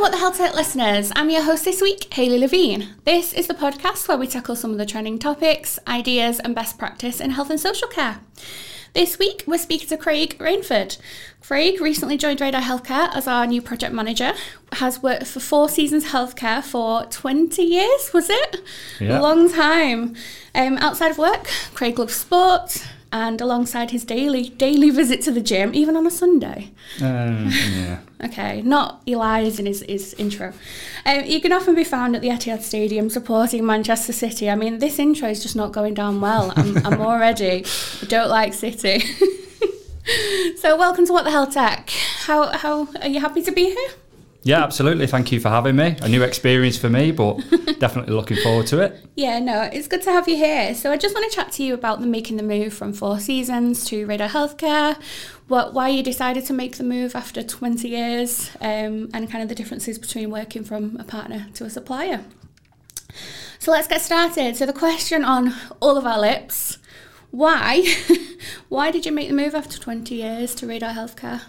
Hello, What the Health Tech listeners. I'm your host this week, Hayley Levene. This is the podcast where we tackle some of the trending topics, ideas, and best practice in health and social care. This week, we're speaking to Craig Rainford. Craig recently joined Radar Healthcare as our new project manager, has worked for Four Seasons Healthcare for 20 years, was it? Yeah. A long time. Um, outside of work, Craig loves sport, and alongside his daily daily visit to the gym, even on a Sunday. Um, yeah. Okay, not he lies in his, his intro. Um, you can often be found at the Etihad Stadium supporting Manchester City. I mean, this intro is just not going down well. I'm, I'm already I don't like City. so, welcome to What the Health Tech. How how are you happy to be here? Yeah, absolutely. Thank you for having me. A new experience for me, but definitely looking forward to it. Yeah, no, it's good to have you here. So I just want to chat to you about the making the move from Four Seasons to Radar Healthcare, what why you decided to make the move after 20 years, um, and kind of the differences between working from a partner to a supplier. So let's get started. So the question on all of our lips, why? why did you make the move after 20 years to Radar Healthcare?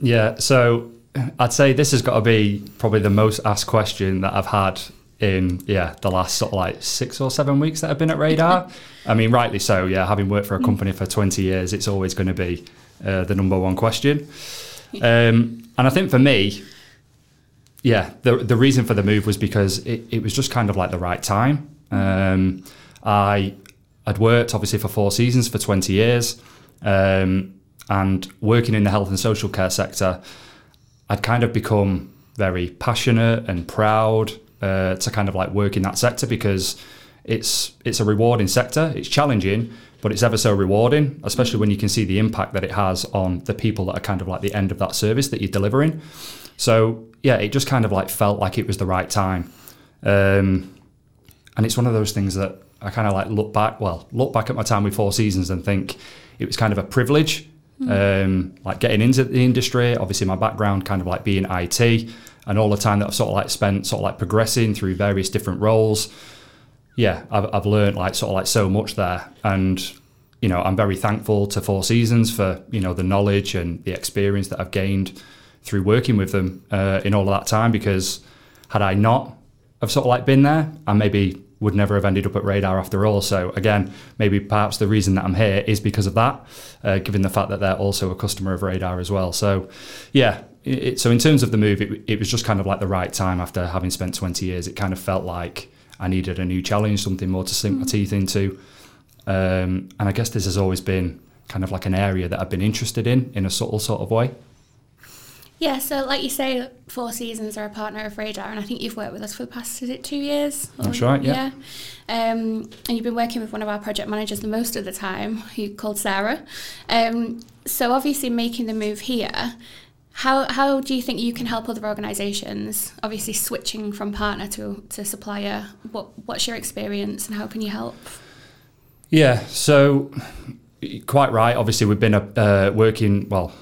Yeah, so I'd say this has got to be probably the most asked question that I've had in yeah the last sort of like six or seven weeks that I've been at Radar. I mean, rightly so. Yeah, having worked for a company for twenty years, it's always going to be uh, the number one question. Um, and I think for me, yeah, the the reason for the move was because it, it was just kind of like the right time. Um, I I'd worked obviously for four seasons for twenty years, um, and working in the health and social care sector, I'd kind of become very passionate and proud uh, to kind of like work in that sector because it's it's a rewarding sector. It's challenging, but it's ever so rewarding, especially when you can see the impact that it has on the people that are kind of like the end of that service that you're delivering. So yeah, it just kind of like felt like it was the right time, um, and it's one of those things that I kind of like look back. Well, look back at my time with Four Seasons and think it was kind of a privilege um, like getting into the industry. Obviously, my background kind of like being IT and all the time that I've sort of like spent sort of like progressing through various different roles. Yeah, I've, I've learned like sort of like so much there. And, you know, I'm very thankful to Four Seasons for, you know, the knowledge and the experience that I've gained through working with them uh, in all of that time because had I not have sort of like been there, I maybe would never have ended up at Radar after all. So again, maybe perhaps the reason that I'm here is because of that, uh, given the fact that they're also a customer of Radar as well. So yeah, it, so in terms of the move, it, it was just kind of like the right time after having spent 20 years. It kind of felt like I needed a new challenge, something more to sink my teeth into. Um, and I guess this has always been kind of like an area that I've been interested in, in a subtle sort of way. Yeah, so like you say, Four Seasons are a partner of Radar, and I think you've worked with us for the past, is it two years? That's right, yeah. yeah. Um, and you've been working with one of our project managers the most of the time, who called Sarah. Um, so obviously making the move here, how, how do you think you can help other organisations? Obviously switching from partner to, to supplier, what, what's your experience and how can you help? Yeah, so quite right. Obviously, we've been uh, working, well,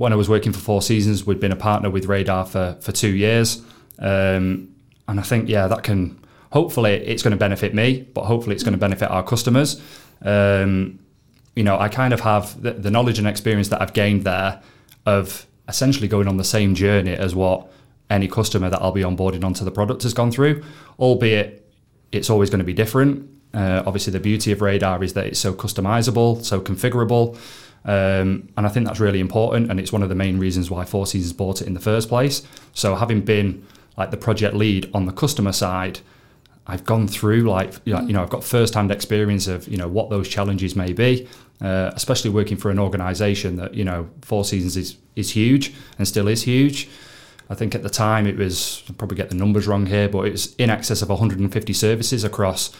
when I was working for Four Seasons, we'd been a partner with Radar for, for two years. Um, and I think, yeah, that can hopefully it's going to benefit me, but hopefully it's going to benefit our customers. Um, you know, I kind of have the, the, knowledge and experience that I've gained there of essentially going on the same journey as what any customer that I'll be onboarding onto the product has gone through, albeit it's always going to be different. Uh, obviously, the beauty of Radar is that it's so customizable, so configurable. Um, and I think that's really important, and it's one of the main reasons why Four Seasons bought it in the first place. So, having been like the project lead on the customer side, I've gone through like you know, you know I've got first-hand experience of you know what those challenges may be, uh, especially working for an organisation that you know Four Seasons is is huge and still is huge. I think at the time it was I'll probably get the numbers wrong here, but it's in excess of 150 services across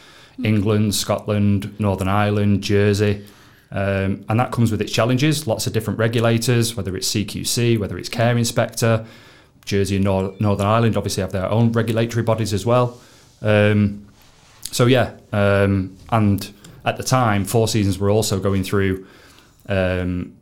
England, Scotland, Northern Ireland, Jersey. Um, and that comes with its challenges. Lots of different regulators, whether it's CQC, whether it's Care Inspector, Jersey and Nor- Northern Ireland obviously have their own regulatory bodies as well. Um, so yeah, um, and at the time, Four Seasons were also going through um,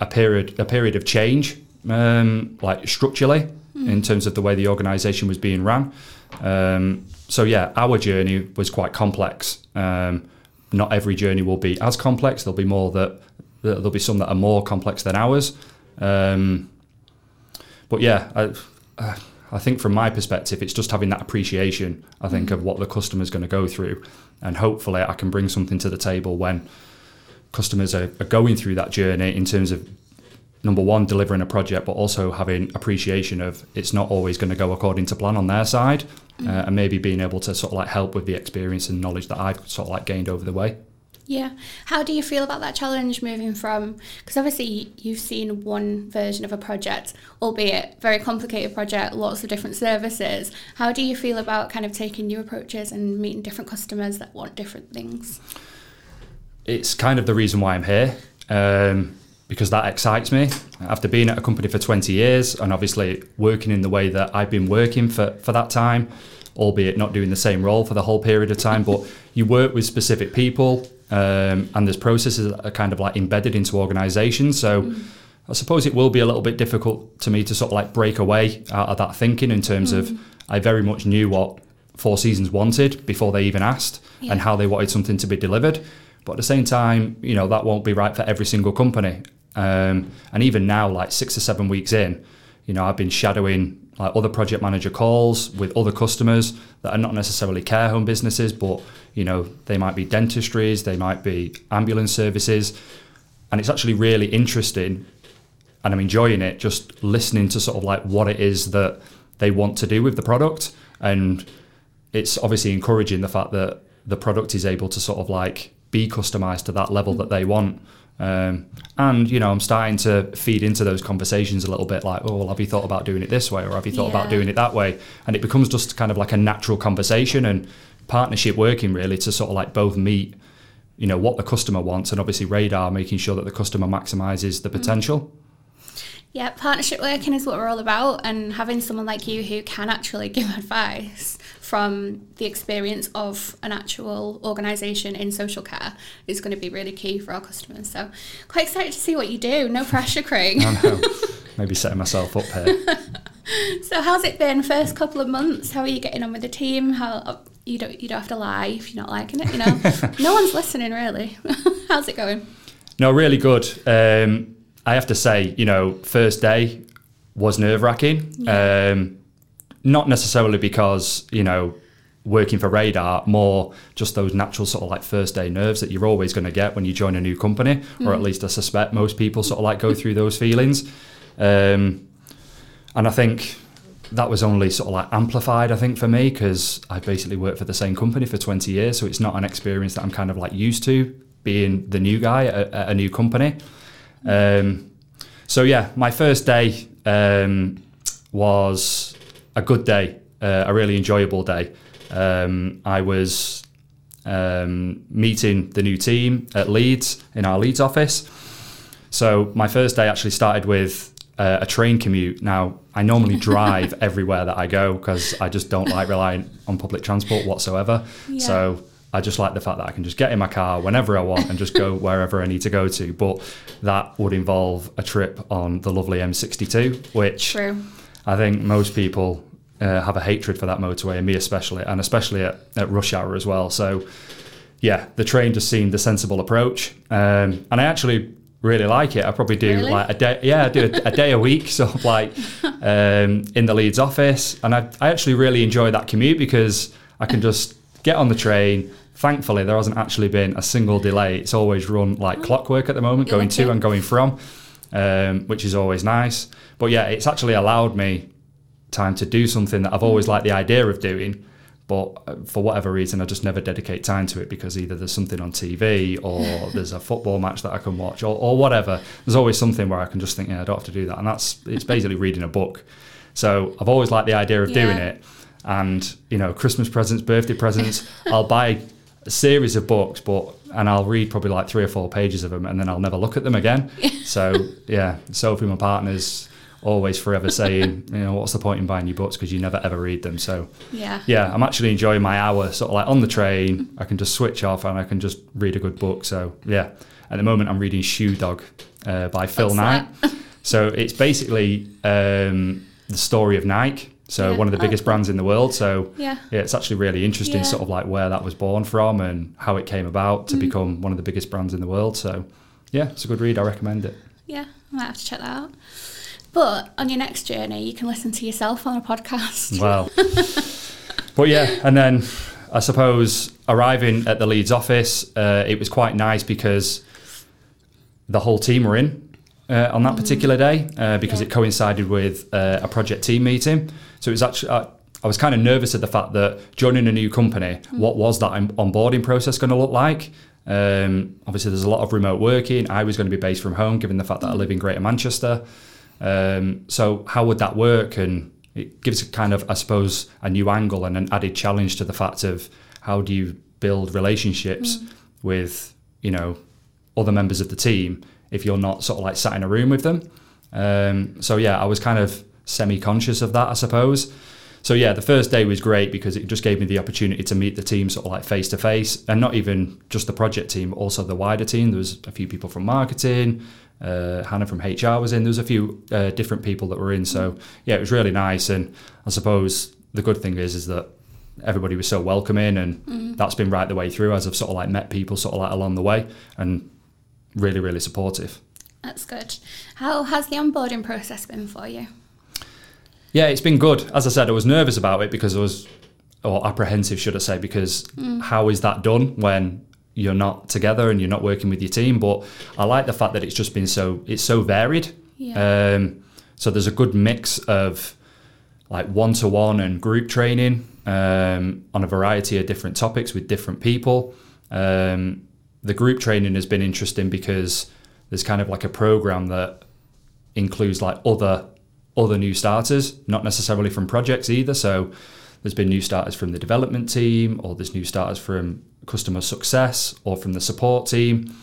a period a period of change, um, like structurally mm. in terms of the way the organisation was being run. Um, so yeah, our journey was quite complex. Um, not every journey will be as complex. There'll be more that there'll be some that are more complex than ours. Um, but yeah, I, I think from my perspective, it's just having that appreciation. I think of what the customer's going to go through, and hopefully, I can bring something to the table when customers are, are going through that journey in terms of number one, delivering a project, but also having appreciation of it's not always going to go according to plan on their side, uh, and maybe being able to sort of like help with the experience and knowledge that I've sort of like gained over the way. Yeah. How do you feel about that challenge moving from, because obviously you've seen one version of a project, albeit very complicated project, lots of different services. How do you feel about kind of taking new approaches and meeting different customers that want different things? It's kind of the reason why I'm here. Um, because that excites me. After being at a company for 20 years and obviously working in the way that I've been working for, for that time, albeit not doing the same role for the whole period of time, but you work with specific people um, and there's processes that are kind of like embedded into organizations. So mm. I suppose it will be a little bit difficult to me to sort of like break away out of that thinking in terms mm. of I very much knew what Four Seasons wanted before they even asked yeah. and how they wanted something to be delivered. But at the same time, you know, that won't be right for every single company. Um, and even now, like six or seven weeks in, you know, I've been shadowing like other project manager calls with other customers that are not necessarily care home businesses, but you know, they might be dentistries, they might be ambulance services, and it's actually really interesting, and I'm enjoying it. Just listening to sort of like what it is that they want to do with the product, and it's obviously encouraging the fact that the product is able to sort of like be customized to that level that they want. Um, and you know, I'm starting to feed into those conversations a little bit, like, oh, well, have you thought about doing it this way, or have you thought yeah. about doing it that way? And it becomes just kind of like a natural conversation and partnership working really to sort of like both meet, you know, what the customer wants, and obviously radar making sure that the customer maximizes the mm. potential. Mm. Yeah, partnership working is what we're all about, and having someone like you who can actually give advice from the experience of an actual organisation in social care is going to be really key for our customers. So, quite excited to see what you do. No pressure, Craig. I know. Maybe setting myself up here. so, how's it been? First couple of months. How are you getting on with the team? How you don't you don't have to lie if you're not liking it. You know, no one's listening really. how's it going? No, really good. Um, I have to say, you know, first day was nerve wracking. Yeah. Um, not necessarily because, you know, working for Radar, more just those natural sort of like first day nerves that you're always going to get when you join a new company, mm. or at mm. least I suspect most people sort of like go through those feelings. Um, and I think that was only sort of like amplified, I think, for me because I basically worked for the same company for 20 years. So it's not an experience that I'm kind of like used to being the new guy at, at a new company. Um, so yeah, my first day um, was a good day, uh, a really enjoyable day. Um, I was um, meeting the new team at Leeds in our Leeds office. So my first day actually started with uh, a train commute. Now I normally drive everywhere that I go because I just don't like relying on public transport whatsoever. Yeah. So I just like the fact that I can just get in my car whenever I want and just go wherever I need to go to. But that would involve a trip on the lovely M62, which True. I think most people uh, have a hatred for that motorway, and me especially, and especially at, at rush hour as well. So, yeah, the train just seemed the sensible approach, um, and I actually really like it. I probably do really? like a day, yeah, I do a, a, day a week, sort of like um, in the Leeds office, and I, I actually really enjoy that commute because I can just get on the train Thankfully, there hasn't actually been a single delay. It's always run like oh. clockwork at the moment, going to and going from, um, which is always nice. But yeah, it's actually allowed me time to do something that I've always liked the idea of doing, but uh, for whatever reason, I just never dedicate time to it because either there's something on TV or there's a football match that I can watch or, or whatever. There's always something where I can just think, yeah, I don't have to do that. And that's, it's basically reading a book. So I've always liked the idea of yeah. doing it. And, you know, Christmas presents, birthday presents, I'll buy a series of books, but and I'll read probably like three or four pages of them, and then I'll never look at them again. so yeah, Sophie, my partner's always forever saying, you know, what's the point in buying your books because you never ever read them. So yeah, yeah, I'm actually enjoying my hour, sort of like on the train. I can just switch off and I can just read a good book. So yeah, at the moment I'm reading Shoe Dog uh, by Phil What's Knight. so it's basically um, the story of Nike so yeah. one of the biggest oh. brands in the world. So yeah. yeah, it's actually really interesting, yeah. sort of like where that was born from and how it came about to mm. become one of the biggest brands in the world. So yeah, it's a good read. I recommend it. Yeah, I might have to check that out. But on your next journey, you can listen to yourself on a podcast. Well, but yeah, and then I suppose arriving at the Leeds office, uh, it was quite nice because the whole team were in uh, on that particular day uh, because Yeah. it coincided with uh, a project team meeting. So it was actually. Uh, I was kind of nervous at the fact that joining a new company, what was that onboarding process going to look like? Um, obviously, there's a lot of remote working. I was going to be based from home, given the fact that I live in Greater Manchester. Um, so how would that work? And it gives a kind of, I suppose, a new angle and an added challenge to the fact of how do you build relationships with, you know, other members of the team if you're not sort of like sat in a room with them. Um, so yeah, I was kind of semi-conscious of that, I suppose. So yeah, the first day was great because it just gave me the opportunity to meet the team sort of like face to face, and not even just the project team, but also the wider team. There was a few people from marketing. Uh, Hannah from HR was in. There was a few uh, different people that were in. So yeah, it was really nice. And I suppose the good thing is is that everybody was so welcoming, and that's been right the way through. As I've sort of like met people sort of like along the way, and really really supportive. That's good. How has the onboarding process been for you? Yeah, it's been good. As I said, I was nervous about it because I was, or apprehensive, should I say, because how is that done when you're not together and you're not working with your team? But I like the fact that it's just been so, it's so varied. Yeah. Um, so there's a good mix of like one to one and group training um, on a variety of different topics with different people. Um, the group training has been interesting because there's kind of like a program that includes like other other new starters, not necessarily from projects either. So there's been new starters from the development team, or there's new starters from customer success, or from the support team.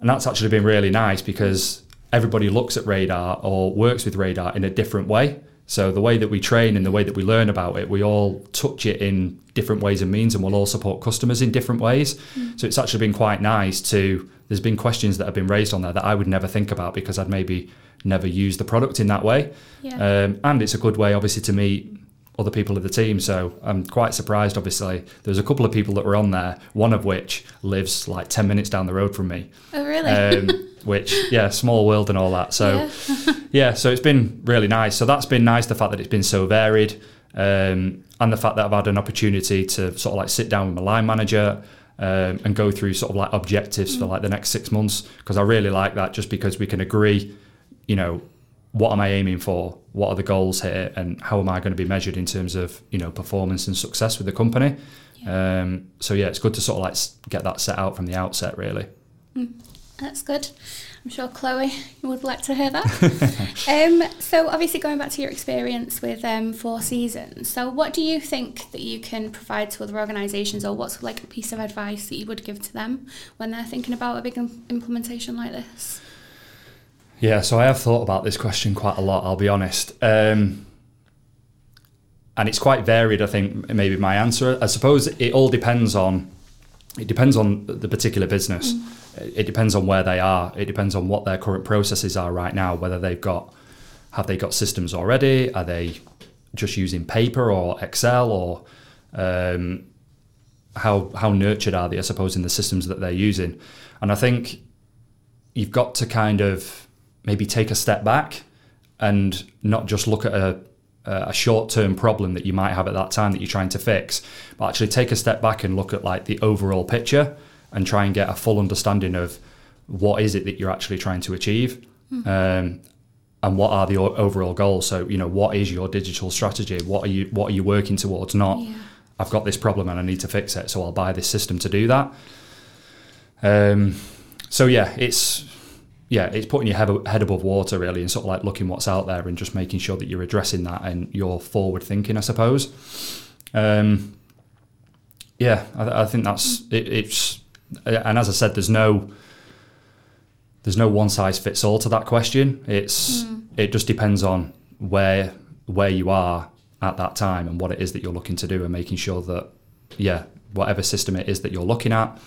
And that's actually been really nice because everybody looks at radar or works with radar in a different way. So the way that we train and the way that we learn about it, we all touch it in different ways and means, and we'll all support customers in different ways. Mm. So it's actually been quite nice to. There's been questions that have been raised on there that I would never think about because I'd maybe never used the product in that way. Yeah. Um, and it's a good way, obviously, to meet other people of the team. So I'm quite surprised, obviously. There's a couple of people that were on there, one of which lives like 10 minutes down the road from me. oh, really? Um, which, yeah, small world and all that. So, yeah. yeah, so it's been really nice. So that's been nice, the fact that it's been so varied. Um, and the fact that I've had an opportunity to sort of like sit down with my line manager um, and go through sort of like objectives for like the next six months. Because I really like that just because we can agree, you know, what am I aiming for? What are the goals here? And how am I going to be measured in terms of, you know, performance and success with the company? Um, so yeah, it's good to sort of like get that set out from the outset, really. That's good. I'm sure Chloe would like to hear that. um, so, obviously, going back to your experience with um, Four Seasons, so what do you think that you can provide to other organisations, or what's like a piece of advice that you would give to them when they're thinking about a big im- implementation like this? Yeah, so I have thought about this question quite a lot, I'll be honest. Um, and it's quite varied, I think, maybe my answer. I suppose it all depends on it depends on the particular business. It depends on where they are. It depends on what their current processes are right now, whether they've got have they got systems already? Are they just using paper or Excel or um, how how nurtured are they, I suppose, in the systems that they're using? And I think you've got to kind of maybe take a step back and not just look at a, a short term problem that you might have at that time that you're trying to fix, but actually take a step back and look at like the overall picture and try and get a full understanding of what is it that you're actually trying to achieve. Um, and what are the overall goals? So, you know, what is your digital strategy? What are you what are you working towards? Not Yeah. I've got this problem and I need to fix it, so I'll buy this system to do that. Um, so yeah, it's yeah, it's putting your head, head above water really, and sort of like looking what's out there and just making sure that you're addressing that and you're forward thinking, I suppose. Um, yeah, I, I think that's it, it's, and as I said, there's no there's no one size fits all to that question. It's it just depends on where where you are at that time and what it is that you're looking to do and making sure that yeah, whatever system it is that you're looking at,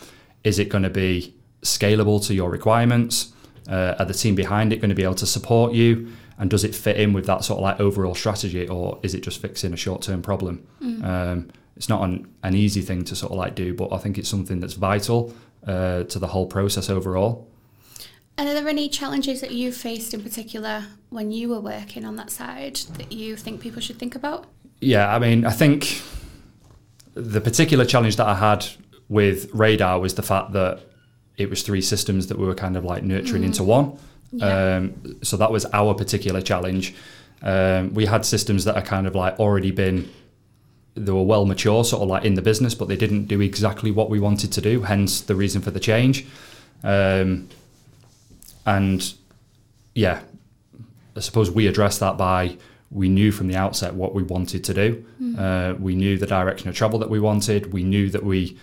is it going to be scalable to your requirements? Uh, are the team behind it going to be able to support you? And does it fit in with that sort of like overall strategy, or is it just fixing a short term problem? Um, it's not an, an easy thing to sort of like do, but I think it's something that's vital uh, to the whole process overall. And are there any challenges that you faced in particular when you were working on that side that you think people should think about? Yeah, I mean, I think the particular challenge that I had with Radar was the fact that it was three systems that we were kind of like nurturing mm. into one. Yeah. Um, so that was our particular challenge. Um, we had systems that are kind of like already been, they were well mature, sort of like in the business, but they didn't do exactly what we wanted to do. Hence the reason for the change. Um, and yeah, I suppose we addressed that by we knew from the outset what we wanted to do. Mm. Uh, we knew the direction of travel that we wanted. We knew that we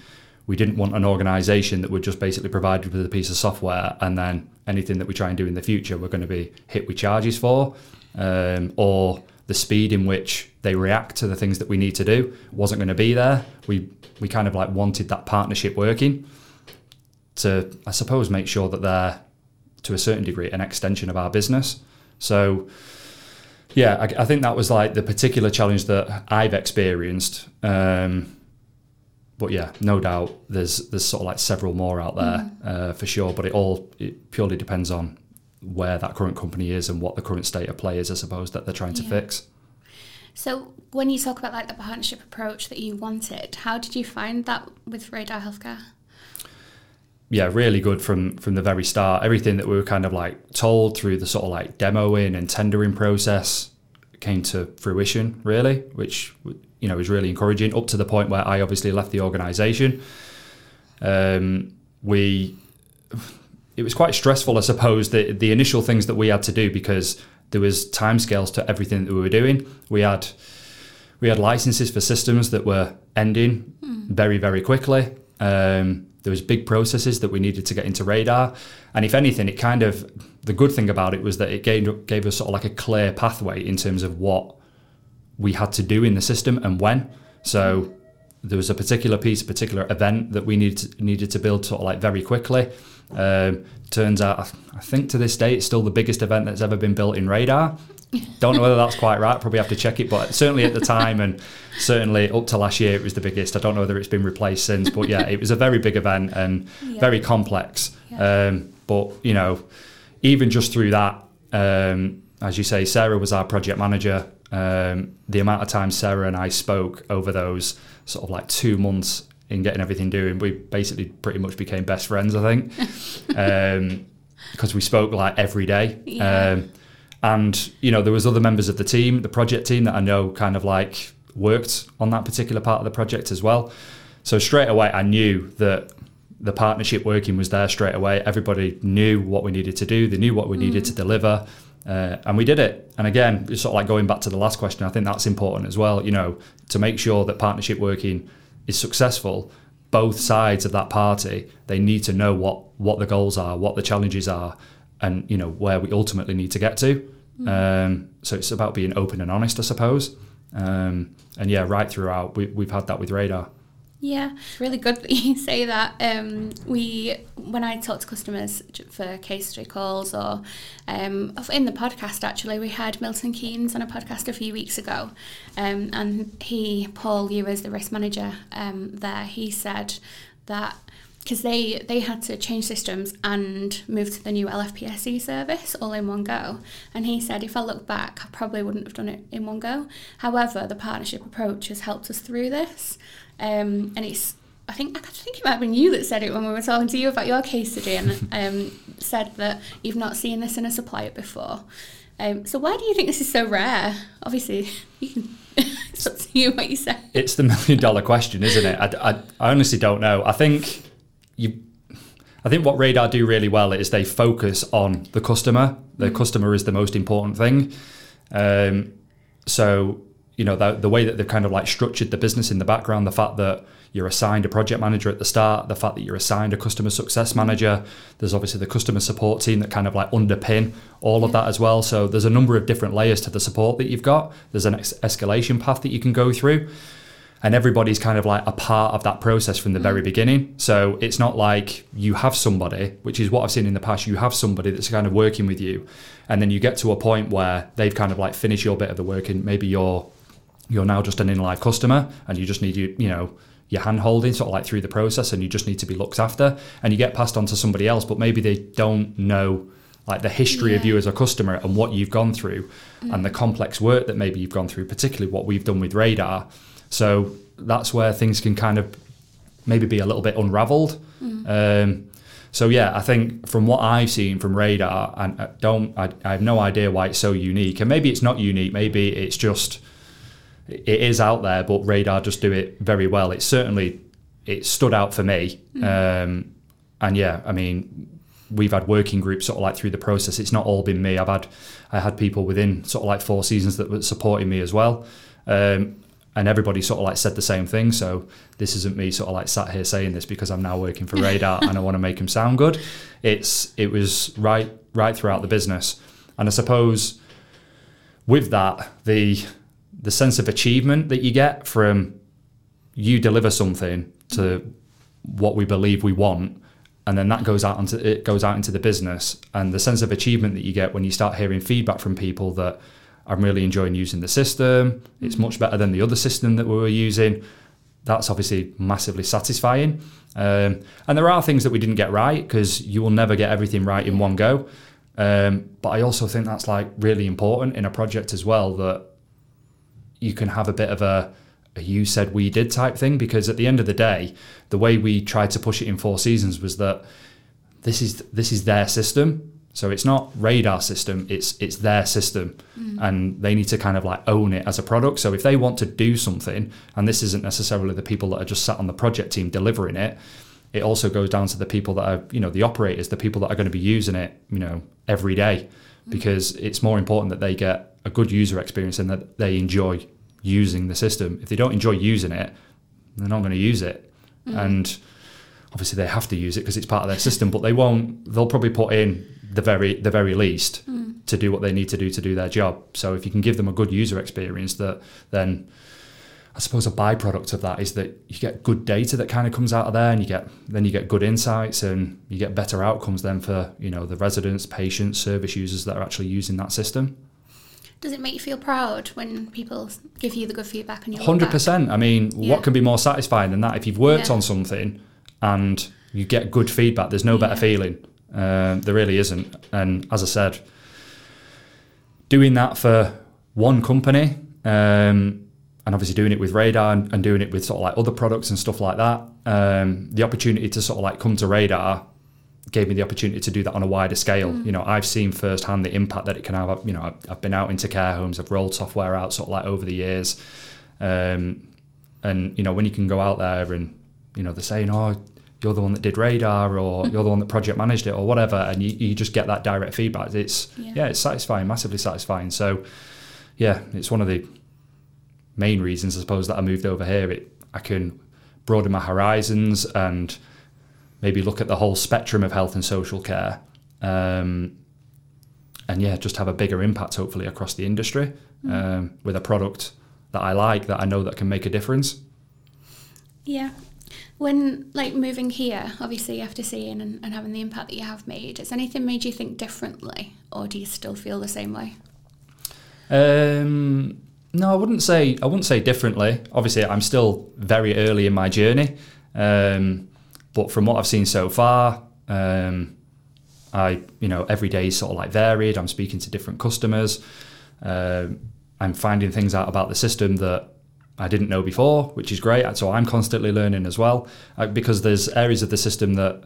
we didn't want an organisation that would just basically provide with a piece of software and then anything that we try and do in the future we're going to be hit with charges for, um, or the speed in which they react to the things that we need to do wasn't going to be there. We we kind of like wanted that partnership working to I suppose make sure that they're to a certain degree an extension of our business. So yeah, I, I think that was like the particular challenge that I've experienced. Um, but yeah, no doubt there's there's sort of like several more out there mm. uh, for sure. But it all it purely depends on where that current company is and what the current state of play is, I suppose, that they're trying to fix. So when you talk about like the partnership approach that you wanted, how did you find that with Radar Healthcare? Yeah, really good from from the very start. Everything that we were kind of like told through the sort of like demoing and tendering process came to fruition, really, which you know was really encouraging. Up to the point where I obviously left the organisation. Um, we it was quite stressful, I suppose, the the initial things that we had to do because there was timescales to everything that we were doing. We had we had licenses for systems that were ending mm. very very quickly. Um, there was big processes that we needed to get into radar, and if anything, it kind of the good thing about it was that it gave gave us sort of like a clear pathway in terms of what we had to do in the system and when. So there was a particular piece, a particular event that we needed to, needed to build sort of like very quickly. Um, turns out, I think to this day, it's still the biggest event that's ever been built in radar. Don't know whether that's quite right. Probably have to check it, but certainly at the time and certainly up to last year, it was the biggest. I don't know whether it's been replaced since, but yeah, it was a very big event and yeah. very complex. Yeah. Um, but you know, even just through that, um, as you say, Sarah was our project manager. Um, the amount of time Sarah and I spoke over those sort of like two months in getting everything doing, we basically pretty much became best friends, I think, because um, we spoke like every day. Yeah. Um, and you know, there was other members of the team, the project team that I know kind of like worked on that particular part of the project as well. So straight away, I knew that the partnership working was there straight away. Everybody knew what we needed to do. They knew what we mm. needed to deliver. Uh, and we did it. And again, it's sort of like going back to the last question. I think that's important as well. You know, to make sure that partnership working is successful. Both sides of that party they need to know what what the goals are, what the challenges are, and you know where we ultimately need to get to. Mm. Um, so it's about being open and honest, I suppose. Um, and yeah, right throughout, we, we've had that with Radar. Yeah, it's really good that you say that. Um, we, when I talk to customers for case study calls or um, in the podcast, actually, we had Milton Keynes on a podcast a few weeks ago, um, and he, Paul, you as the risk manager um, there, he said that because they they had to change systems and move to the new LFPSE service all in one go. And he said, if I look back, I probably wouldn't have done it in one go. However, the partnership approach has helped us through this. Um, and it's I think I think it might have been you that said it when we were talking to you about your case study and um, said that you've not seen this in a supplier before. Um, so why do you think this is so rare? Obviously, you can. it's up to you what you say. It's the million dollar question, isn't it? I, I, I honestly don't know. I think you. I think what Radar do really well is they focus on the customer. The mm-hmm. customer is the most important thing. Um, so you know the, the way that they've kind of like structured the business in the background the fact that you're assigned a project manager at the start the fact that you're assigned a customer success manager there's obviously the customer support team that kind of like underpin all of that as well. So there's a number of different layers to the support that you've got. There's an ex- escalation path that you can go through. And everybody's kind of like a part of that process from the very mm. beginning. So it's not like you have somebody, which is what I've seen in the past, you have somebody that's kind of working with you, and then you get to a point where they've kind of like finished your bit of the work, and maybe you're you're now just an in life customer and you just need you you know your hand holding sort of like through the process and you just need to be looked after and you get passed on to somebody else but maybe they don't know like the history of you as a customer and what you've gone through mm. and the complex work that maybe you've gone through, particularly what we've done with Radar. So that's where things can kind of maybe be a little bit unraveled. Mm. Um, so yeah, I think from what I've seen from Radar, and I don't, I, I have no idea why it's so unique, and maybe it's not unique. Maybe it's just it is out there, but Radar just do it very well. It certainly it stood out for me, um, and yeah, I mean. We've had working groups sort of like through the process. It's not all been me. I've had I had people within sort of like four seasons that were supporting me as well. Um, and everybody sort of like said the same thing. So this isn't me sort of like sat here saying this because I'm now working for Radar and I want to make them sound good. It's it was right right throughout the business, and I suppose with that the the sense of achievement that you get from you deliver something to what we believe we want and then that goes out into it goes out into the business. And the sense of achievement that you get when you start hearing feedback from people that I'm really enjoying using the system. It's much better than the other system that we were using. That's obviously massively satisfying. Um, and there are things that we didn't get right because you will never get everything right in one go. Um, but I also think that's like really important in a project as well that you can have a bit of a, a you said we did type thing because at the end of the day the way we tried to push it in four seasons was that this is this is their system. So it's not radar system it's it's their system. Mm. And they need to kind of like own it as a product. So if they want to do something and this isn't necessarily the people that are just sat on the project team delivering it it also goes down to the people that are you know the operators the people that are going to be using it you know every day. Mm. Because it's more important that they get a good user experience and that they enjoy using the system. If they don't enjoy using it they're not going to use it. Mm. And obviously they have to use it because it's part of their system but they won't they'll probably put in the very the very least mm. to do what they need to do to do their job. So if you can give them a good user experience that then I suppose a byproduct of that is that you get good data that kind of comes out of there, and you get then you get good insights, and you get better outcomes then for you know the residents, patients, service users that are actually using that system. Does it make you feel proud when people give you the good feedback and you Hundred back? percent. I mean, Yeah. what can be more satisfying than that? If you've worked Yeah. on something and you get good feedback, there's no better Yeah. feeling. Um, there really isn't. And as I said, doing that for one company, um, and obviously doing it with Radar and, and doing it with sort of like other products and stuff like that, um, the opportunity to sort of like come to Radar gave me the opportunity to do that on a wider scale. You know, I've seen firsthand the impact that it can have. You know, I've, I've been out into care homes, I've rolled software out sort of like over the years. Um, and, you know, when you can go out there and, you know, they're saying, oh, you're the one that did radar or you're the one that project managed it or whatever. And you, you just get that direct feedback. It's, Yeah. yeah, it's satisfying, massively satisfying. So, yeah, it's one of the main reasons, I suppose, that I moved over here. It, I can broaden my horizons and maybe look at the whole spectrum of health and social care. Um, and yeah, just have a bigger impact, hopefully, across the industry um, with a product that I like, that I know that can make a difference. Yeah. When like moving here, obviously after seeing and, and having the impact that you have made, has anything made you think differently, or do you still feel the same way? Um, no, I wouldn't say I wouldn't say differently. Obviously, I'm still very early in my journey, um, but from what I've seen so far, um, I you know every day is sort of like varied. I'm speaking to different customers. Um, I'm finding things out about the system that I didn't know before, which is great. So I'm constantly learning as well uh, because there's areas of the system that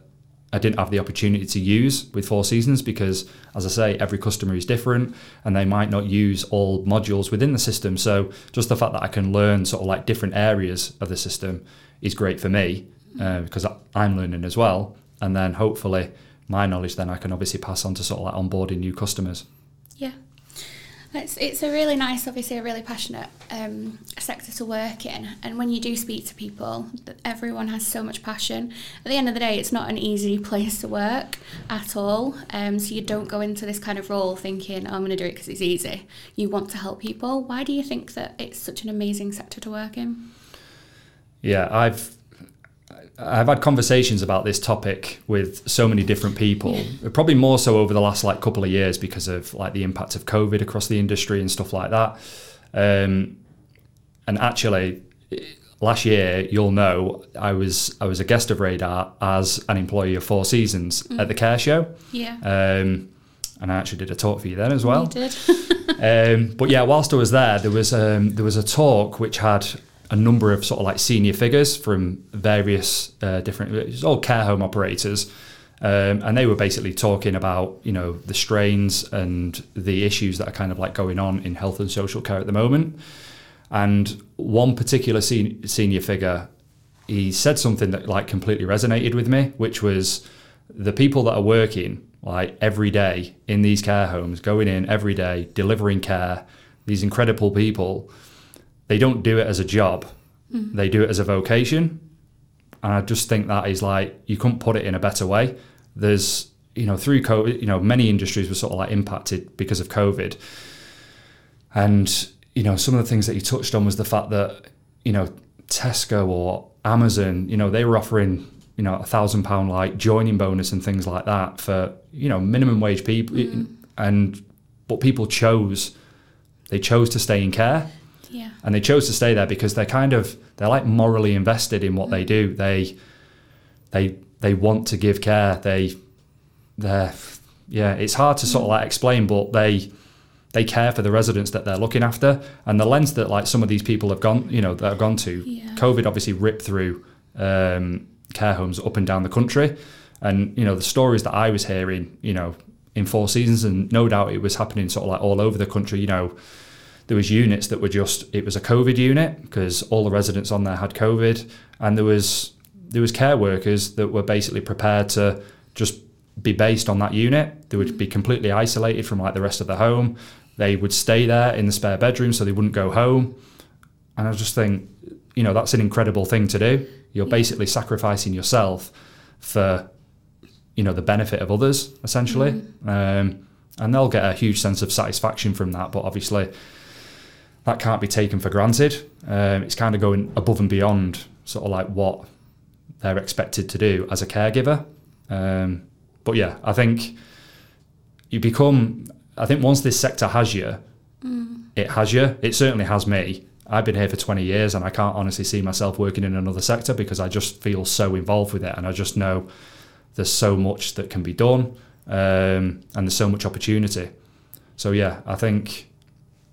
I didn't have the opportunity to use with Four Seasons because, as I say, every customer is different and they might not use all modules within the system. So just the fact that I can learn sort of like different areas of the system is great for me uh, because I'm learning as well. And then hopefully my knowledge then I can obviously pass on to sort of like onboarding new customers. Yeah. It's, it's a really nice, obviously a really passionate um, sector to work in. And when you do speak to people, everyone has so much passion. At the end of the day, it's not an easy place to work at all. Um, so you don't go into this kind of role thinking, oh, I'm going to do it because it's easy. You want to help people. Why do you think that it's such an amazing sector to work in? Yeah, I've I've had conversations about this topic with so many different people. Probably more so over the last like couple of years because of like the impact of COVID across the industry and stuff like that. Um, and actually, last year, you'll know I was I was a guest of Radar as an employee of Four Seasons at the Care Show. Yeah. Um, and I actually did a talk for you then as well. You did. Um, but yeah, whilst I was there, there was um, there was a talk which had a number of sort of like senior figures from various uh, different, it was all care home operators, um, and they were basically talking about you know the strains and the issues that are kind of like going on in health and social care at the moment. And one particular sen- senior figure, he said something that like completely resonated with me, which was the people that are working like every day in these care homes, going in every day, delivering care, these incredible people, they don't do it as a job. Mm-hmm. They do it as a vocation. And I just think that is like you couldn't put it in a better way. There's you know through COVID, you know many industries were sort of like impacted because of COVID, and you know some of the things that you touched on was the fact that you know Tesco or Amazon, you know they were offering you know a thousand pound like joining bonus and things like that for you know minimum wage people, mm-hmm. and but people chose they chose to stay in care yeah. and they chose to stay there because they're kind of they're like morally invested in what they do. They they they want to give care. They they're yeah. It's hard to sort of like explain, but they they care for the residents that they're looking after, and the lens that like some of these people have gone you know that have gone to. Yeah. COVID obviously ripped through um, care homes up and down the country, and you know the stories that I was hearing, you know. In four seasons, and no doubt it was happening sort of like all over the country. You know, there was units that were just it was a covid unit because all the residents on there had covid and there was there was care workers that were basically prepared to just be based on that unit. They would be completely isolated from like the rest of the home. They would stay there in the spare bedroom so they wouldn't go home. And i just think you know that's an incredible thing to do. You're basically sacrificing yourself for you know the benefit of others essentially. Um, and they'll get a huge sense of satisfaction from that but obviously that can't be taken for granted. Um, it's kind of going above and beyond sort of like what they're expected to do as a caregiver. Um, but yeah, I think you become. I think once this sector has you, it has you. It certainly has me. I've been here for 20 years and I can't honestly see myself working in another sector because I just feel so involved with it and I just know there's so much that can be done um, and there's so much opportunity. So yeah, I think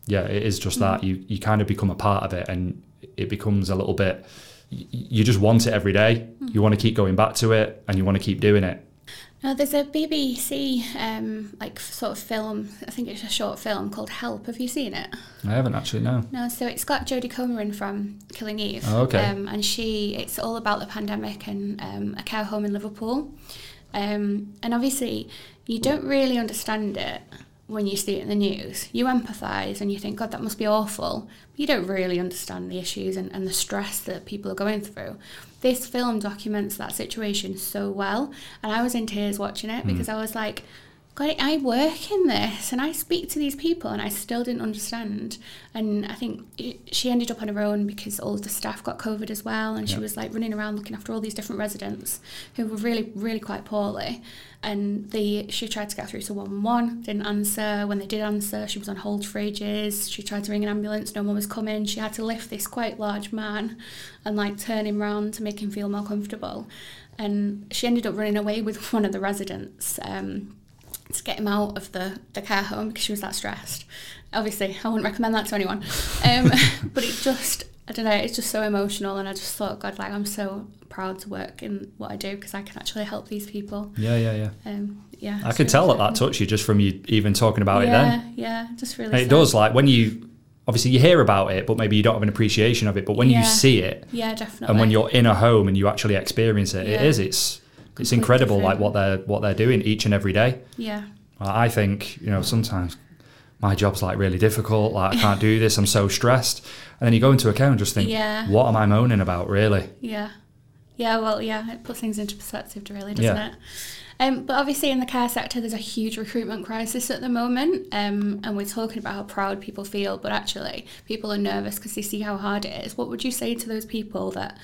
yeah, it is just that you you kind of become a part of it, and it becomes a little bit. You just want it every day. You want to keep going back to it, and you want to keep doing it. No, there's a BBC um, like sort of film. I think it's a short film called Help. Have you seen it? I haven't actually no. No, so it's got Jodie Comer in from Killing Eve. Oh, okay. Um, and she, it's all about the pandemic and um, a care home in Liverpool. Um, and obviously, you don't really understand it when you see it in the news. You empathise and you think, God, that must be awful. But you don't really understand the issues and, and the stress that people are going through. This film documents that situation so well. And I was in tears watching it hmm. because I was like, God, I work in this and I speak to these people and I still didn't understand. And I think it, she ended up on her own because all of the staff got COVID as well. And she was like running around looking after all these different residents who were really, really quite poorly. And the, she tried to get through to 111, didn't answer. When they did answer, she was on hold for ages. She tried to ring an ambulance, no one was coming. She had to lift this quite large man and like turn him round to make him feel more comfortable. And she ended up running away with one of the residents. Um, to get him out of the, the care home because she was that stressed. Obviously, I wouldn't recommend that to anyone. Um, but it just, I don't know, it's just so emotional. And I just thought, God, like, I'm so proud to work in what I do because I can actually help these people. Yeah, yeah, yeah. Um, yeah. I could really tell that that touched you just from you even talking about yeah, it then. Yeah, yeah. just really And it sad. does like when you obviously you hear about it, but maybe you don't have an appreciation of it. But when Yeah. you see it, Yeah, definitely. and when you're in a home and you actually experience it, it Yeah. is it's it's incredible like what they're what they're doing each and every day. Yeah. I think, you know, sometimes my job's like really difficult, like I can't do this, I'm so stressed. And then you go into account and just think, Yeah. what am I moaning about, really? Yeah. Yeah, well, yeah, it puts things into perspective, really, doesn't Yeah. it? Um, but obviously, in the care sector, there's a huge recruitment crisis at the moment, um, and we're talking about how proud people feel, but actually, people are nervous because they see how hard it is. What would you say to those people that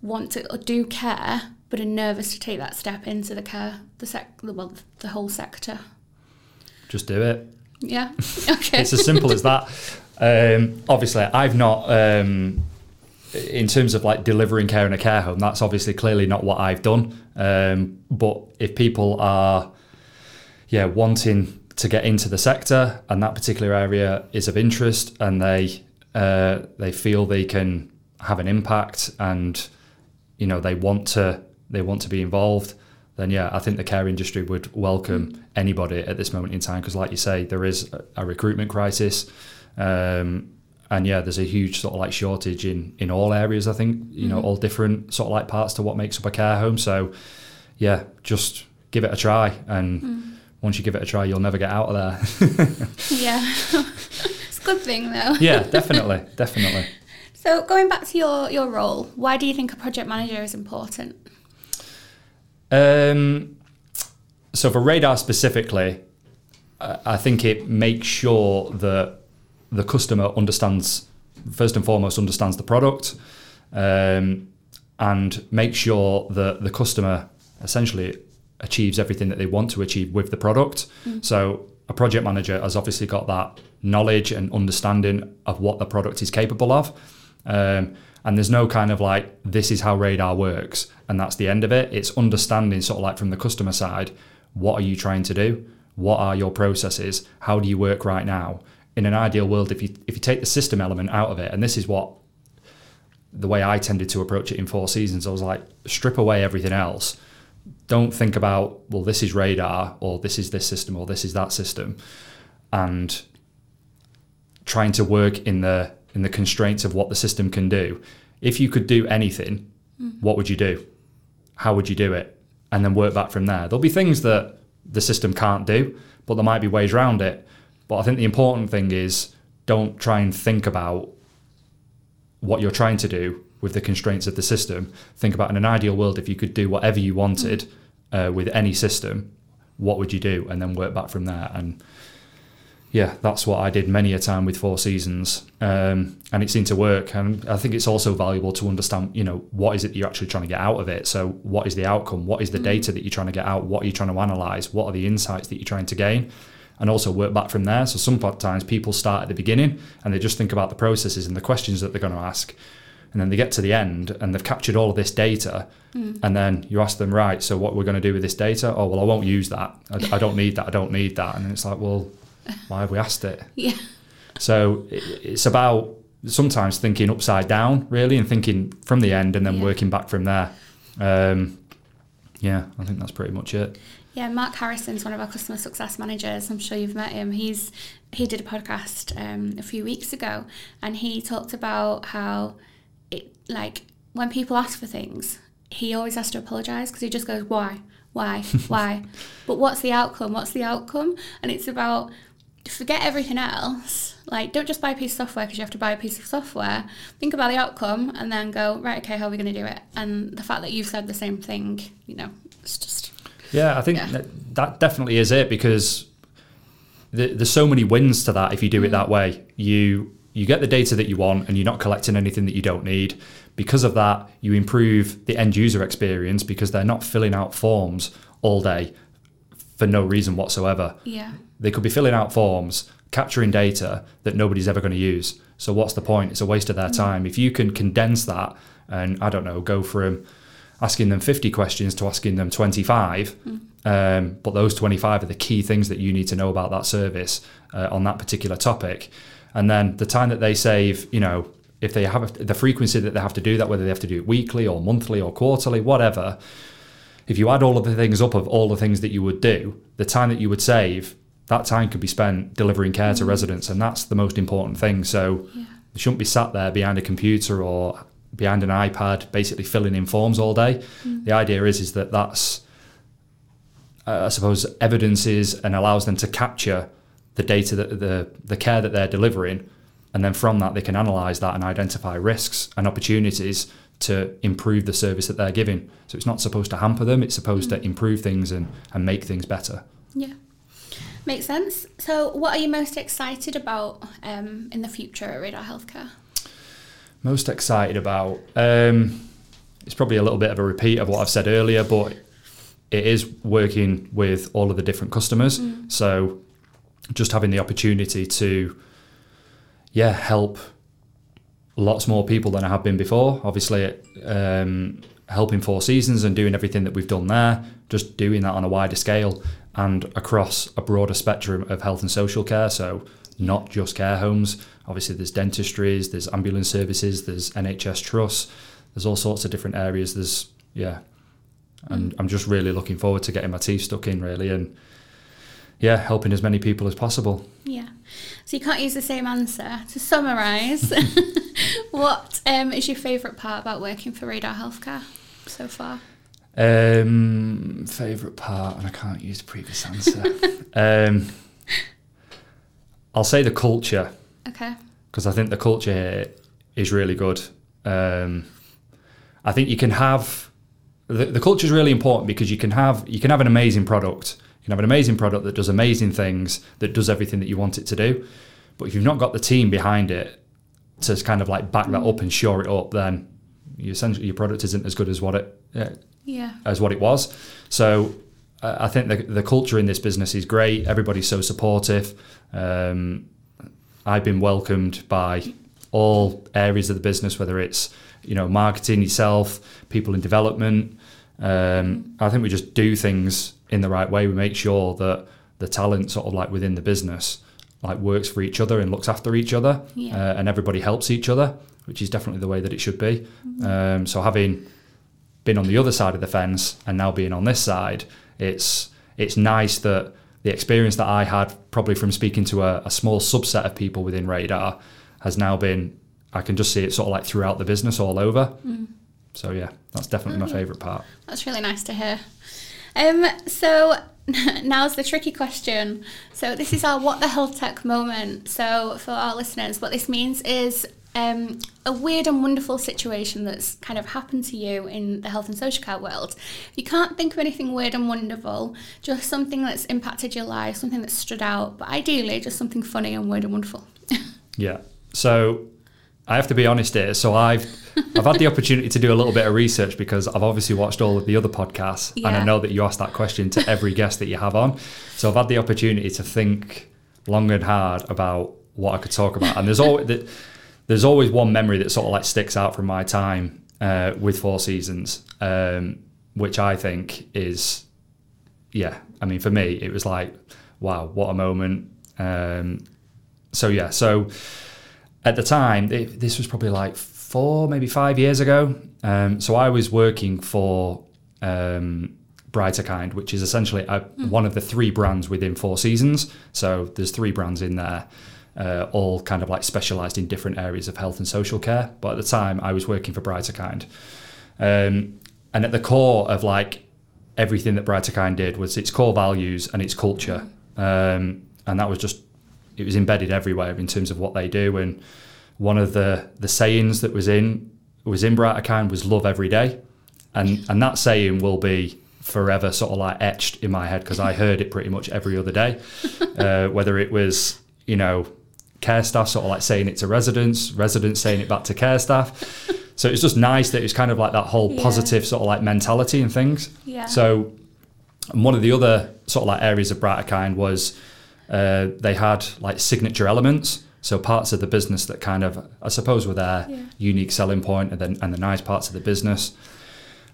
want to do care but are nervous to take that step into the care, the sec, well, the whole sector? Just do it. Yeah. Okay. It's as simple as that. Um, obviously, I've not, um, in terms of like delivering care in a care home, that's obviously clearly not what I've done. Um, but if people are, yeah, wanting to get into the sector, and that particular area is of interest, and they uh, they feel they can have an impact, and you know they want to they want to be involved. Then yeah, I think the care industry would welcome anybody at this moment in time because, like you say, there is a, a recruitment crisis. Um, and yeah, there's a huge sort of like shortage in in all areas. I think you know all different sort of like parts to what makes up a care home. So yeah, just give it a try, and once you give it a try, you'll never get out of there. Yeah. it's a good thing though. yeah, definitely, definitely. So going back to your, your role, why do you think a project manager is important? Um, so for radar specifically, I think it makes sure that the customer understands, first and foremost, understands the product, um, and makes sure that the customer essentially achieves everything that they want to achieve with the product. So a project manager has obviously got that knowledge and understanding of what the product is capable of. Um, and there's no kind of like this is how radar works and that's the end of it. It's understanding sort of like from the customer side what are you trying to do? What are your processes? How do you work right now? In an ideal world if you if you take the system element out of it and this is what the way I tended to approach it in four seasons I was like strip away everything else. Don't think about well this is radar or this is this system or this is that system. And trying to work in the in the constraints of what the system can do. If you could do anything, what would you do? How would you do it? And then work back from there. There'll be things that the system can't do, but there might be ways around it. But I think the important thing is don't try and think about what you're trying to do with the constraints of the system. Think about in an ideal world, if you could do whatever you wanted uh, with any system, what would you do? And then work back from there. And yeah, that's what I did many a time with Four Seasons, um, and it seemed to work. And I think it's also valuable to understand, you know, what is it you're actually trying to get out of it. So, what is the outcome? What is the data that you're trying to get out? What are you trying to analyze? What are the insights that you're trying to gain? And also work back from there. So sometimes people start at the beginning and they just think about the processes and the questions that they're going to ask, and then they get to the end and they've captured all of this data, and then you ask them, right, so what we're going to do with this data? Oh, well, I won't use that. I, I don't need that. I don't need that. And it's like, well, why have we asked it? Yeah. So it's about sometimes thinking upside down, really, and thinking from the end and then Yeah. working back from there. Um, yeah, I think that's pretty much it. Yeah, Mark Harrison's one of our customer success managers. I'm sure you've met him. He's he did a podcast um, a few weeks ago, and he talked about how it like when people ask for things, he always has to apologise because he just goes why, why, why. But what's the outcome? What's the outcome? And it's about forget everything else. Like don't just buy a piece of software because you have to buy a piece of software. Think about the outcome and then go right. Okay, how are we going to do it? And the fact that you've said the same thing, you know, it's just Yeah, I think Yeah. that, that definitely is it because th- there's so many wins to that if you do it mm. that way. You you get the data that you want and you're not collecting anything that you don't need. Because of that, you improve the end user experience because they're not filling out forms all day for no reason whatsoever. yeah. They could be filling out forms, capturing data that nobody's ever going to use. So what's the point? It's a waste of their time. If you can condense that and I don't know, go from asking them 50 questions to asking them 25, um, but those 25 are the key things that you need to know about that service uh, on that particular topic. And then the time that they save, you know, if they have a, the frequency that they have to do that, whether they have to do it weekly or monthly or quarterly, whatever, if you add all of the things up of all the things that you would do, the time that you would save, that time could be spent delivering care to mm. residents, and that's the most important thing. So Yeah. they shouldn't be sat there behind a computer or behind an iPad, basically filling in forms all day. Mm. The idea is is that that's, uh, I suppose, evidences and allows them to capture the data that the the care that they're delivering, and then from that they can analyse that and identify risks and opportunities to improve the service that they're giving. So it's not supposed to hamper them; it's supposed to mm. improve things and and make things better. Yeah. Makes sense. So, what are you most excited about um, in the future at Radar Healthcare? Most excited about um, it's probably a little bit of a repeat of what I've said earlier, but it is working with all of the different customers. So just having the opportunity to yeah help lots more people than I have been before. Obviously, um, helping Four Seasons and doing everything that we've done there, just doing that on a wider scale and across a broader spectrum of health and social care. So not just care homes. Obviously, there's dentistries, there's ambulance services, there's NHS trusts, there's all sorts of different areas. There's yeah, and I'm just really looking forward to getting my teeth stuck in really and yeah, helping as many people as possible. Yeah. So you can't use the same answer. To summarise, what um, is your favourite part about working for Radar Healthcare so far? Um, favorite part, and I can't use the previous answer. um, I'll say the culture Okay. because I think the culture here is really good. Um, I think you can have the, the culture is really important because you can have you can have an amazing product. You can have an amazing product that does amazing things, that does everything that you want it to do. But if you've not got the team behind it to kind of like back that up and shore it up, then you essentially your product isn't as good as what it uh, Yeah. as what it was. So uh, I think the, the culture in this business is great. Everybody's so supportive. Um, I've been welcomed by all areas of the business, whether it's you know marketing yourself, people in development. Um, I think we just do things in the right way. We make sure that the talent sort of like within the business like works for each other and looks after each other, Yeah. uh, and everybody helps each other, which is definitely the way that it should be. Um, so having been on the other side of the fence and now being on this side, it's it's nice that the experience that I had probably from speaking to a, a small subset of people within Radar has now been I can just see it sort of like throughout the business all over. So yeah, that's definitely my favourite part. That's really nice to hear. Um, so now's the tricky question. So this is our What the Health Tech moment. So for our listeners, what this means is um, a weird and wonderful situation that's kind of happened to you in the health and social care world. You can't think of anything weird and wonderful, just something that's impacted your life, something that stood out, but ideally just something funny and weird and wonderful. Yeah. So I have to be honest here. So I've I've had the opportunity to do a little bit of research because I've obviously watched all of the other podcasts and I know that you ask that question to every guest that you have on. So I've had the opportunity to think long and hard about what I could talk about. And there's always there's always one memory that sort of like sticks out from my time uh, with Four Seasons, um, which I think is yeah. I mean, for me, it was like wow, what a moment. Um, so yeah, so at the time, it, this was probably like four, maybe five years ago. Um, so I was working for um, Brighter Kind, which is essentially a, one of the three brands within Four Seasons. So there's three brands in there, uh, all kind of like specialised in different areas of health and social care. But at the time, I was working for Brighter Kind, um, and at the core of like everything that Brighter Kind did was its core values and its culture, um, and that was just it was embedded everywhere in terms of what they do. And one of the the sayings that was in was in Brighter Kind was "love every day," and and that saying will be forever sort of like etched in my head because I heard it pretty much every other day, uh, whether it was you know care staff sort of like saying it to residents, residents saying it back to care staff. So it's just nice that it was kind of like that whole Yeah. positive sort of like mentality and things. Yeah. So one of the other sort of like areas of Brighter Kind was uh, they had like signature elements. So parts of the business that kind of, I suppose, were their Yeah. unique selling point and then and the nice parts of the business.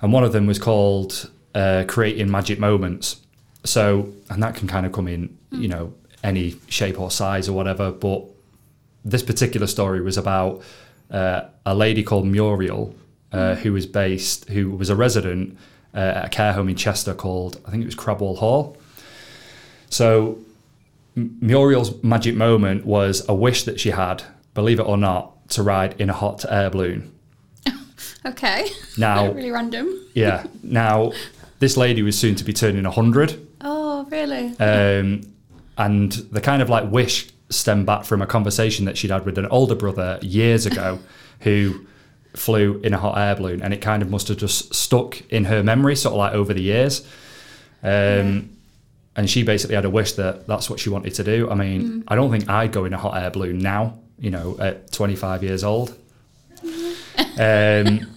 And one of them was called uh, creating magic moments. So, and that can kind of come in, you know, any shape or size or whatever. But this particular story was about uh, a lady called Muriel, uh, who was based, who was a resident uh, at a care home in Chester called, I think it was Crabwall Hall. So M- Muriel's magic moment was a wish that she had, believe it or not, to ride in a hot air balloon. Okay. Now, really random. yeah, now this lady was soon to be turning 100. Oh, really? Um, and the kind of like wish stemmed back from a conversation that she'd had with an older brother years ago who flew in a hot air balloon and it kind of must have just stuck in her memory sort of like over the years. Um, and she basically had a wish that that's what she wanted to do. I mean i don't think i'd go in a hot air balloon now you know at 25 years old. Um,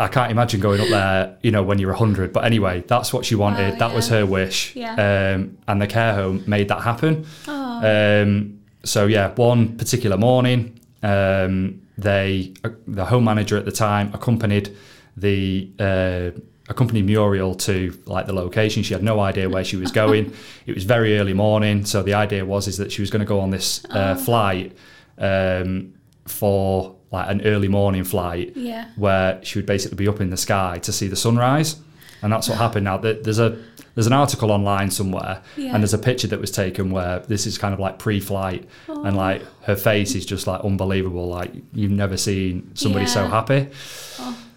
I can't imagine going up there, you know, when you're 100. But anyway, that's what she wanted. Wow, that was her wish. Yeah. Um, and the care home made that happen. Oh. Um, so yeah, one particular morning, um, they uh, the home manager at the time accompanied the uh, a company Muriel to like the location. She had no idea where she was going. it was very early morning, so the idea was is that she was going to go on this uh, Oh. flight um, for like an early morning flight Yeah. where she would basically be up in the sky to see the sunrise, and that's what happened. Now there's a there's an article online somewhere, Yeah. and there's a picture that was taken where this is kind of like pre-flight, and like her face is just like unbelievable. Like you've never seen somebody so Yeah. happy.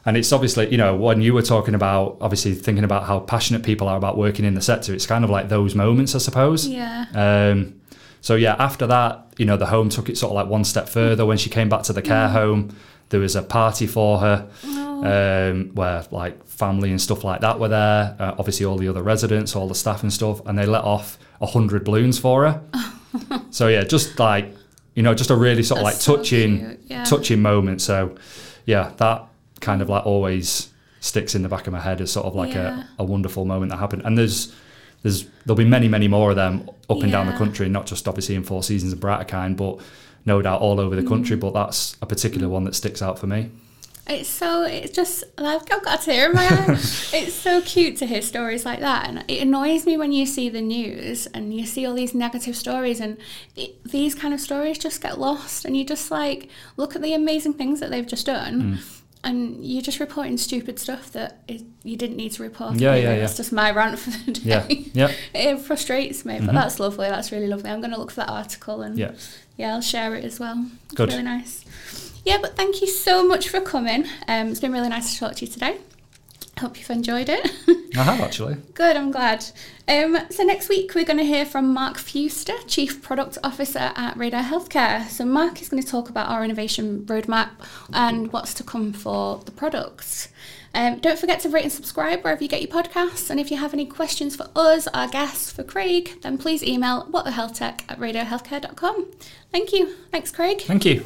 And it's obviously, you know, when you were talking about obviously thinking about how passionate people are about working in the sector, it's kind of like those moments, I suppose. Yeah. Um, so yeah, after that, you know, the home took it sort of like one step further. When she came back to the care home, there was a party for her, um, where like family and stuff like that were there. Uh, obviously, all the other residents, all the staff and stuff, and they let off a hundred balloons for her. so yeah, just like you know, just a really sort of like That's so touching, yeah. touching moment. So yeah, that kind of like always sticks in the back of my head as sort of like Yeah. a, a wonderful moment that happened. And there's there's there'll be many many more of them up and down the country, not just obviously in Four Seasons and Brighter Kind, but no doubt all over the Mm. country. But that's a particular one that sticks out for me. It's so it's just I've I've got a tear in my eye. it's so cute to hear stories like that, and it annoys me when you see the news and you see all these negative stories, and it, these kind of stories just get lost, and you just like look at the amazing things that they've just done. Mm. And you're just reporting stupid stuff that is, you didn't need to report. Yeah, yeah, yeah. That's just my rant for the day. Yeah, yeah, It frustrates me, but that's lovely. That's really lovely. I'm going to look for that article and yeah. yeah, I'll share it as well. It's Good. really nice. Yeah, but thank you so much for coming. Um, it's been really nice to talk to you today. Hope you've enjoyed it. I have actually. Good, I'm glad. Um, so next week we're going to hear from Mark Fuster, Chief Product Officer at Radar Healthcare. So Mark is going to talk about our innovation roadmap and what's to come for the products. Um, don't forget to rate and subscribe wherever you get your podcasts. And if you have any questions for us, our guests, for Craig, then please email whatthehealthtech at radarhealthcare.com. Thank you. Thanks, Craig. Thank you.